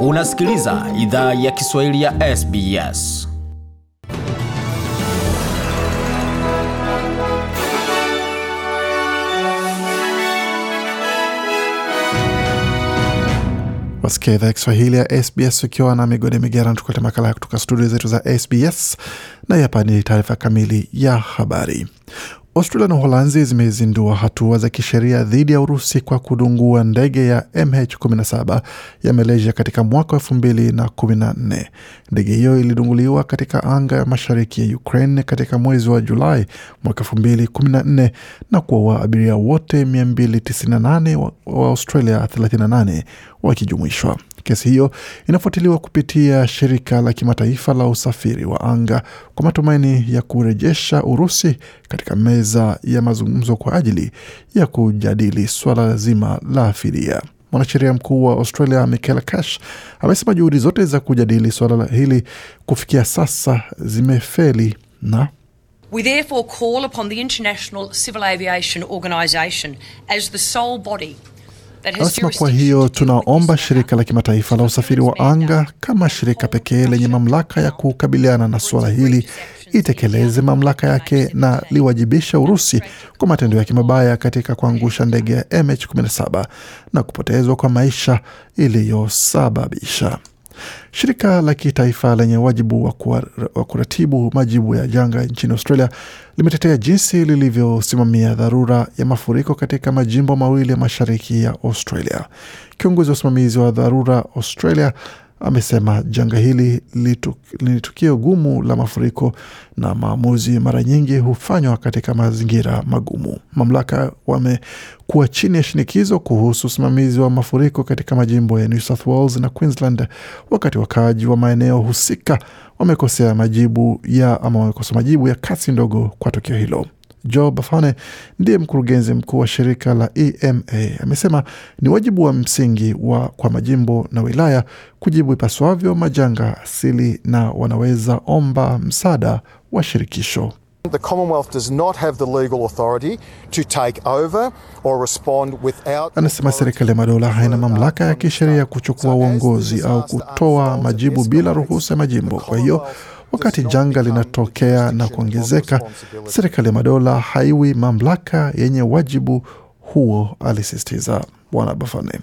Unasikiliza idhaa ya Kiswahili ya SBS. Wasikia idhaa ya Kiswahili ya SBS ukiwa na migode migerano, tukulete makala kutoka studio zetu za SBS na hapa ni taarifa kamili ya habari. Australia na Uholanzi zimezindua hatua za kisheria dhidi ya Urusi kwa kudungua ndege ya MH17 ya Malaysia katika mwaka wa elfu mbili na kumi na nne. Ndege hiyo ilidunguliwa katika anga ya mashariki ya Ukraine katika mwezi wa Julai mwaka elfu mbili kumi na nne na kuwaua abiria wote 298 wa, wa Australia 38 wakijumuishwa. Kesi hiyo inafuatiliwa kupitia shirika la kimataifa la usafiri wa anga kwa matumaini ya kurejesha Urusi katika meza ya mazungumzo kwa ajili ya kujadili swala zima la fidia. Mwanasheria mkuu wa Australia Michaela Cash amesema juhudi zote za kujadili suala hili kufikia sasa zimefeli na We therefore call upon the International Civil Aviation Organisation as the sole body Anasema kwa hiyo tunaomba shirika la kimataifa la usafiri wa anga kama shirika pekee lenye mamlaka ya kukabiliana na suala hili itekeleze mamlaka yake na liwajibisha Urusi kwa matendo yake mabaya katika kuangusha ndege ya MH17 na kupotezwa kwa maisha iliyosababisha. Shirika la kitaifa lenye wajibu wa kuratibu majibu ya janga nchini Australia limetetea jinsi lilivyosimamia dharura ya mafuriko katika majimbo mawili ya mashariki ya Australia. Kiongozi wa usimamizi wa dharura Australia amesema janga hili ni tukio gumu la mafuriko na maamuzi mara nyingi hufanywa katika mazingira magumu. Mamlaka wamekuwa chini ya shinikizo kuhusu usimamizi wa mafuriko katika majimbo ya New South Wales na Queensland, wakati wakaaji wa maeneo husika wamekosea majibu ya ama wamekosa majibu ya kasi ndogo kwa tukio hilo. Joe Bafane ndiye mkurugenzi mkuu wa shirika la EMA amesema ni wajibu wa msingi wa kwa majimbo na wilaya kujibu ipaswavyo majanga asili na wanaweza omba msaada wa shirikisho. The Commonwealth does not have the legal authority to take over or respond without. Anasema serikali ya madola haina mamlaka ya kisheria kuchukua uongozi au kutoa majibu bila ruhusa ya majimbo. Kwa hiyo wakati janga linatokea na kuongezeka, serikali ya madola haiwi mamlaka yenye wajibu huo, alisisitiza Bwana Bafane.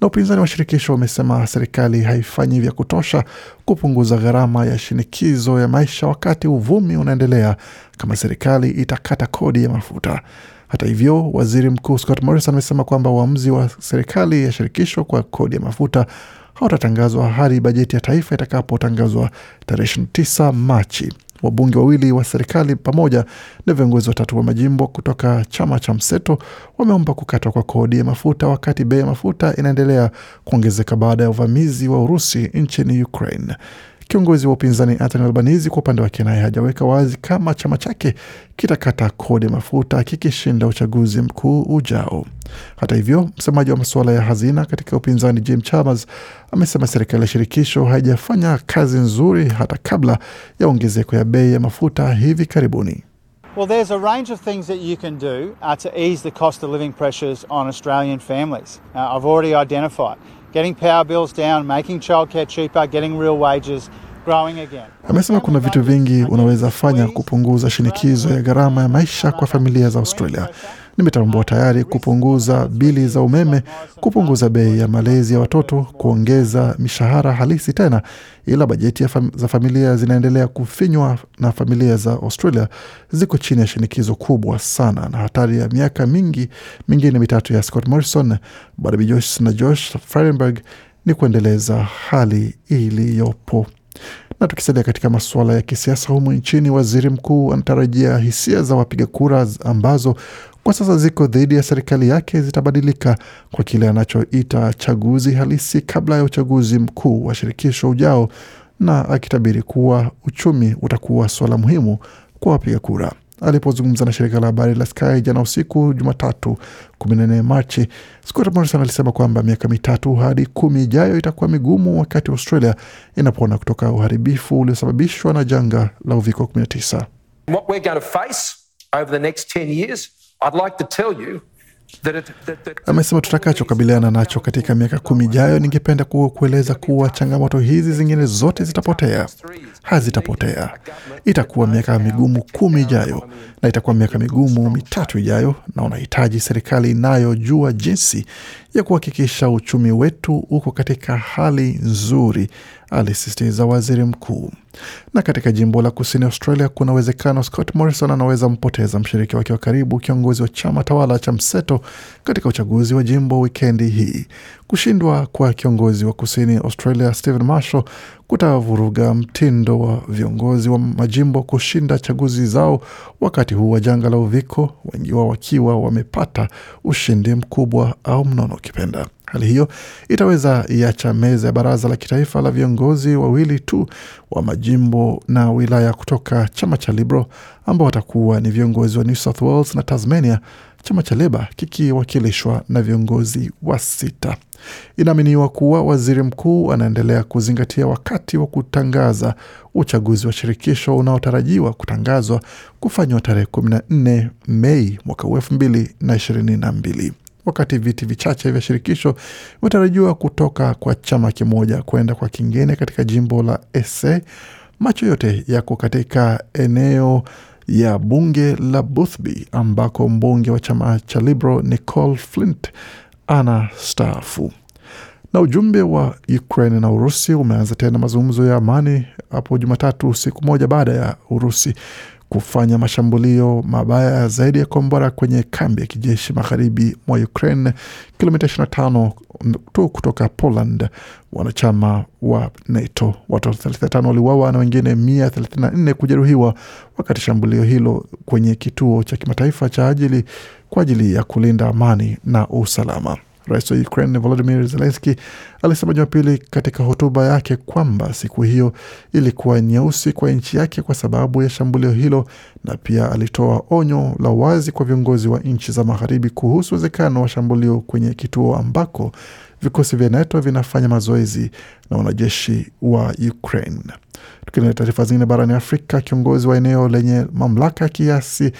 Na upinzani wa shirikisho umesema serikali haifanyi vya kutosha kupunguza gharama ya shinikizo ya maisha, wakati uvumi unaendelea kama serikali itakata kodi ya mafuta. Hata hivyo, waziri mkuu Scott Morrison amesema kwamba uamuzi wa serikali ya shirikisho kwa kodi ya mafuta hautatangazwa hadi bajeti ya taifa itakapotangazwa tarehe 29 Machi. Wabunge wawili wa serikali pamoja na viongozi watatu wa majimbo kutoka chama cha mseto wameomba kukatwa kwa kodi ya mafuta wakati bei ya mafuta inaendelea kuongezeka baada ya uvamizi wa Urusi nchini Ukraine. Kiongozi wa upinzani Anthony Albanese kwa upande wake naye hajaweka wazi kama chama chake kitakata kodi mafuta kikishinda uchaguzi mkuu ujao. Hata hivyo, msemaji wa masuala ya hazina katika upinzani Jim Chalmers amesema serikali ya shirikisho haijafanya kazi nzuri hata kabla ya ongezeko ya bei ya mafuta hivi karibuni. Well, there's a range of things that you can do uh, to ease the cost of living pressures on Australian families. Uh, I've already identified getting power bills down, making childcare cheaper, getting real wages growing again. Amesema kuna vitu vingi unaweza fanya kupunguza shinikizo ya gharama ya maisha kwa familia za Australia. Nimetambua tayari kupunguza bili za umeme, kupunguza bei ya malezi ya watoto, kuongeza mishahara halisi tena, ila bajeti fam za familia zinaendelea kufinywa na familia za Australia ziko chini ya shinikizo kubwa sana. Na hatari ya miaka mingi mingine mitatu ya Scott Morrison, Barnaby Joyce na Josh Frydenberg ni kuendeleza hali iliyopo. Na tukisalia katika masuala ya kisiasa humu nchini, waziri mkuu anatarajia hisia za wapiga kura ambazo kwa sasa ziko dhidi ya serikali yake zitabadilika kwa kile anachoita chaguzi halisi kabla ya uchaguzi mkuu wa shirikisho ujao, na akitabiri kuwa uchumi utakuwa suala muhimu kwa wapiga kura. Alipozungumza na shirika la habari la Sky jana usiku Jumatatu 14 Machi, Scott Morrison alisema kwamba miaka mitatu hadi kumi ijayo itakuwa migumu wakati Australia inapona kutoka uharibifu uliosababishwa na janga la uviko 19. What we're going to face over the next 10 years, I'd like to tell you Amesema tutakachokabiliana nacho katika miaka kumi ijayo, ningependa ku kueleza kuwa changamoto hizi zingine zote zitapotea. Hazitapotea. Itakuwa miaka migumu kumi ijayo na itakuwa miaka migumu mitatu ijayo, na unahitaji serikali inayojua jinsi ya kuhakikisha uchumi wetu uko katika hali nzuri, alisisitiza waziri mkuu. Na katika jimbo la kusini Australia, kuna uwezekano Scott Morrison anaweza mpoteza mshiriki wake wa karibu, kiongozi wa chama tawala cha mseto katika uchaguzi wa jimbo wikendi hii. Kushindwa kwa kiongozi wa kusini Australia Stephen Marshall kutavuruga mtindo wa viongozi wa majimbo kushinda chaguzi zao wakati huu wa janga la uviko, wengi wao wakiwa wamepata ushindi mkubwa au mnono ukipenda. Hali hiyo itaweza iacha meza ya baraza la kitaifa la viongozi wawili tu wa majimbo na wilaya kutoka chama cha Liberal ambao watakuwa ni viongozi wa New South Wales na Tasmania, chama cha Leba kikiwakilishwa na viongozi wa sita. Inaaminiwa kuwa waziri mkuu anaendelea kuzingatia wakati wa kutangaza uchaguzi wa shirikisho unaotarajiwa kutangazwa kufanywa tarehe 14 Mei mwaka 2022 wakati viti vichache vya shirikisho vimetarajiwa kutoka kwa chama kimoja kwenda kwa kingine katika jimbo la SA. Macho yote yako katika eneo ya bunge la Boothby ambako mbunge wa chama cha Liberal Nicole Flint ana staafu. Na ujumbe wa Ukraine na Urusi umeanza tena mazungumzo ya amani hapo Jumatatu, siku moja baada ya Urusi kufanya mashambulio mabaya zaidi ya kombora kwenye kambi ya kijeshi magharibi mwa Ukraine, kilomita 25 tu kutoka Poland, wanachama wa NATO. Watu 35 waliuawa na wengine 134 kujeruhiwa wakati shambulio hilo kwenye kituo cha kimataifa cha ajili kwa ajili ya kulinda amani na usalama. Rais wa Ukraine Volodymyr Zelensky alisema Jumapili katika hotuba yake kwamba siku hiyo ilikuwa nyeusi kwa nchi yake kwa sababu ya shambulio hilo, na pia alitoa onyo la wazi kwa viongozi wa nchi za magharibi kuhusu uwezekano wa shambulio kwenye kituo ambako vikosi vya NATO vinafanya mazoezi na wanajeshi wa Ukraine. Tukiendelea taarifa zingine barani Afrika, kiongozi wa eneo lenye mamlaka kiasi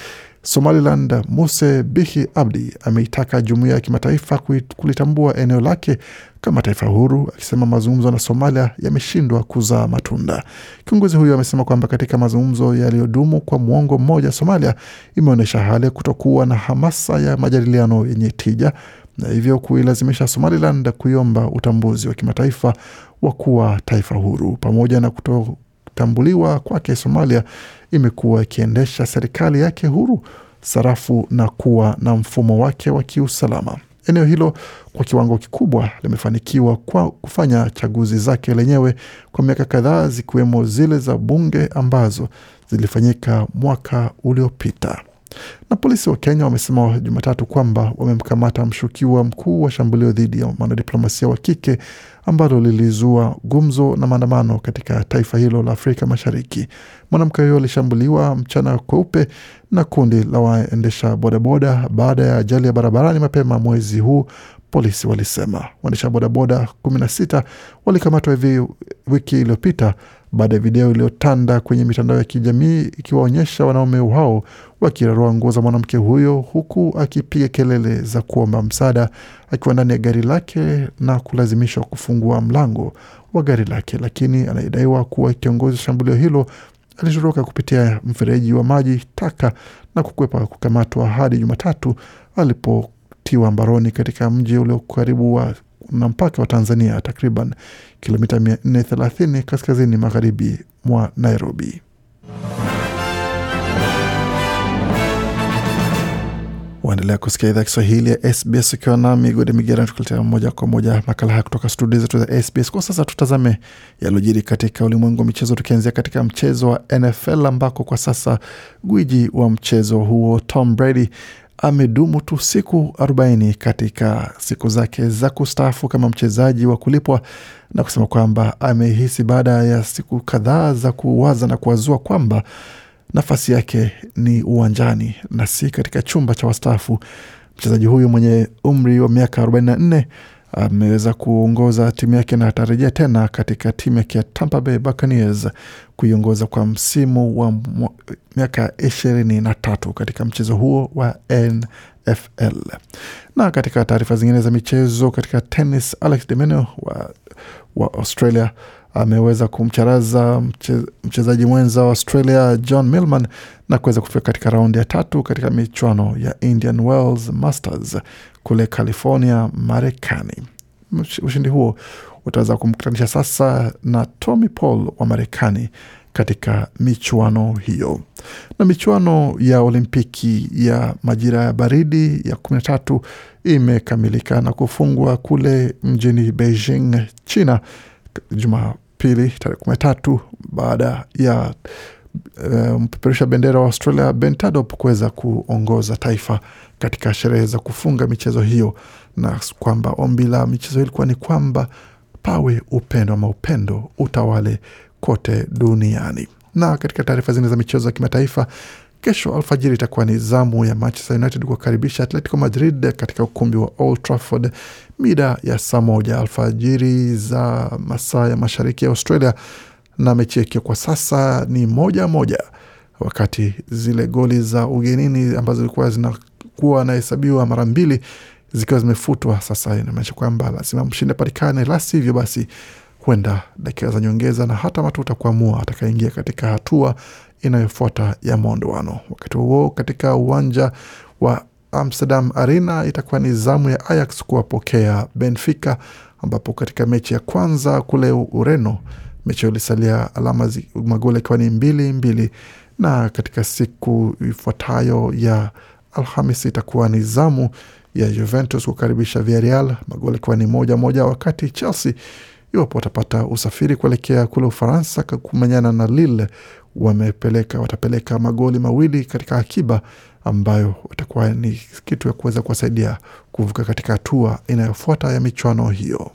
Somaliland Muse Bihi Abdi ameitaka jumuiya ya kimataifa kulitambua eneo lake kama taifa huru, akisema mazungumzo na Somalia yameshindwa kuzaa matunda. Kiongozi huyo amesema kwamba katika mazungumzo yaliyodumu kwa mwongo mmoja, Somalia imeonyesha hali ya kutokuwa na hamasa ya majadiliano yenye tija na hivyo kuilazimisha Somaliland kuiomba utambuzi wa kimataifa wa kuwa taifa huru pamoja na kuto tambuliwa kwake, Somalia imekuwa ikiendesha serikali yake huru, sarafu na kuwa na mfumo wake wa kiusalama. Eneo hilo kwa kiwango kikubwa limefanikiwa kwa kufanya chaguzi zake lenyewe kwa miaka kadhaa, zikiwemo zile za bunge ambazo zilifanyika mwaka uliopita. Na polisi wa Kenya wamesema Jumatatu kwamba wamemkamata mshukiwa mkuu wa shambulio dhidi ya mwanadiplomasia wa kike ambalo lilizua gumzo na maandamano katika taifa hilo la Afrika Mashariki. Mwanamke huyo alishambuliwa mchana kweupe na kundi la waendesha bodaboda baada ya ajali ya barabarani mapema mwezi huu. Polisi walisema waendesha bodaboda 16 walikamatwa hivi wiki iliyopita baada ya video iliyotanda kwenye mitandao ya kijamii ikiwaonyesha wanaume hao wakirarua nguo za mwanamke huyo huku akipiga kelele za kuomba msaada akiwa ndani ya gari lake na kulazimishwa kufungua mlango wa gari lake, lakini anayedaiwa kuwa kiongozi wa shambulio hilo alitoroka kupitia mfereji wa maji taka na kukwepa kukamatwa hadi Jumatatu alipotiwa mbaroni katika mji ulio karibu wa na mpaka wa Tanzania takriban kilomita 430 kaskazini magharibi mwa Nairobi. Waendelea kusikia idhaa Kiswahili ya SBS ukiwa na migode migerani, tukuletea moja kwa moja makala haya kutoka studio zetu za SBS. Kwa sasa tutazame yaliyojiri katika ulimwengu wa michezo, tukianzia katika mchezo wa NFL ambako kwa sasa gwiji wa mchezo huo Tom Brady amedumu tu siku 40 katika siku zake za kustaafu kama mchezaji wa kulipwa na kusema kwamba amehisi baada ya siku kadhaa za kuwaza na kuwazua kwamba nafasi yake ni uwanjani na si katika chumba cha wastaafu. Mchezaji huyu mwenye umri wa miaka 44 ameweza kuongoza timu yake na atarejea tena katika timu yake ya Tampa Bay Buccaneers kuiongoza kwa msimu wa miaka ishirini na tatu katika mchezo huo wa NFL. Na katika taarifa zingine za michezo, katika tennis, Alex de Minaur wa, wa Australia ameweza kumcharaza mchezaji mwenza wa Australia John Millman na kuweza kufika katika raundi ya tatu katika michuano ya Indian Wells Masters kule California, Marekani. Ushindi huo utaweza kumkutanisha sasa na Tommy Paul wa Marekani katika michuano hiyo. Na michuano ya Olimpiki ya majira ya baridi ya kumi na tatu imekamilika na kufungwa kule mjini Beijing, China Jumapili tarehe kumi na tatu baada ya mpeperusha um, bendera wa Australia Ben Tadop kuweza kuongoza taifa katika sherehe za kufunga michezo hiyo, na kwamba ombi la michezo ilikuwa ni kwamba pawe upendo ama upendo utawale kote duniani. Na katika taarifa zingine za michezo ya kimataifa, kesho alfajiri itakuwa ni zamu ya Manchester United kuwakaribisha Atletico Madrid katika ukumbi wa Old Trafford mida ya saa moja alfajiri za masaa ya mashariki ya Australia, na mechi yake kwa sasa ni moja moja, wakati zile goli za ugenini ambazo zilikuwa zinakuwa nahesabiwa mara mbili zikiwa zimefutwa. Sasa inamaanisha kwamba lazima mshinde Patikane, la sivyo basi huenda dakika za nyongeza na hata matuta kuamua atakaingia katika hatua inayofuata ya maondoano. Wakati huo katika uwanja wa Amsterdam Arena itakuwa ni zamu ya Ajax kuwapokea Benfica, ambapo katika mechi ya kwanza kule Ureno mechi ilisalia alama magoli akiwa ni mbili mbili, na katika siku ifuatayo ya Alhamisi itakuwa ni zamu ya Juventus kukaribisha Villarreal, magoli akiwa ni moja moja, wakati Chelsea iwapo watapata usafiri kuelekea kule Ufaransa kumenyana na Lille wamepeleka watapeleka magoli mawili katika akiba ambayo watakuwa ni kitu ya kuweza kuwasaidia kuvuka katika hatua inayofuata ya michuano hiyo.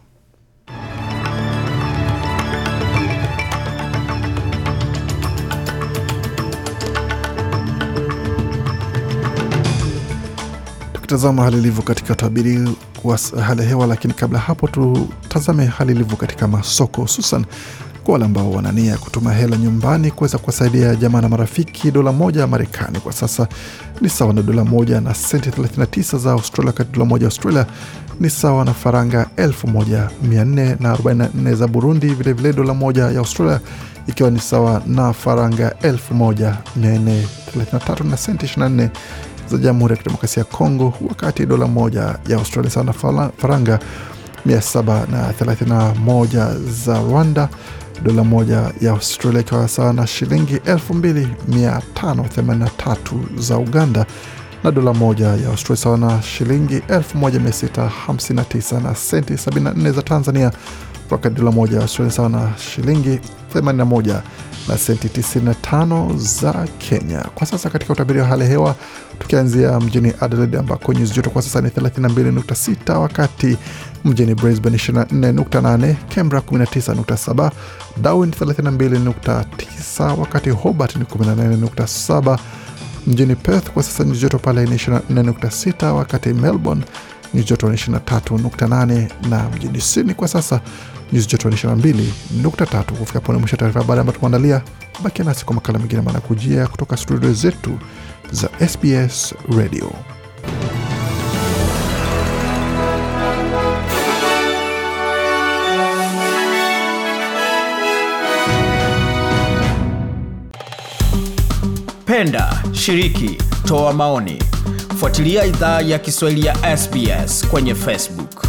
Tukitazama hali ilivyo katika utabiri wa hali ya hewa, lakini kabla hapo tutazame hali ilivyo katika masoko, hususan kwa wale ambao wanania kutuma hela nyumbani kuweza kuwasaidia jamaa na marafiki. Dola moja ya Marekani kwa sasa ni sawa na dola moja na senti 39 za Australia, wakati dola moja Australia ni sawa na faranga 1444 za Burundi. Vilevile dola moja ya Australia ikiwa ni sawa na faranga 1433 na senti 24 za Jamhuri ya Kidemokrasia ya Kongo, wakati dola moja ya Australia sawa na faranga 731 za Rwanda, dola moja ya Australia ikiwa sawa na shilingi 2583 za Uganda, na dola moja ya Australia sawa na shilingi 1659 na senti 74 za Tanzania, wakati dola moja ya Australia sawa na shilingi 81 na senti 95 za Kenya. Kwa sasa katika utabiri wa hali ya hewa, tukianzia mjini Adelaide ambako nyuzi joto kwa sasa ni 32.6, wakati mjini Brisbane 24.8, Canberra 19.7, Darwin 32.9, wakati Hobart ni 18.7, mjini Perth kwa sasa nyuzi joto pale ni 24.6, wakati Melbourne nyuzi joto ni 23.8, na mjini Sydney kwa sasa nyuzi joto ni 22.3. Kufika pone mwisho taarifa habari ambayo tumeandalia. Bakia nasi kwa makala mengine maana kujia kutoka studio zetu za SBS Radio. Penda, shiriki, toa maoni, fuatilia idhaa ya Kiswahili ya SBS kwenye Facebook.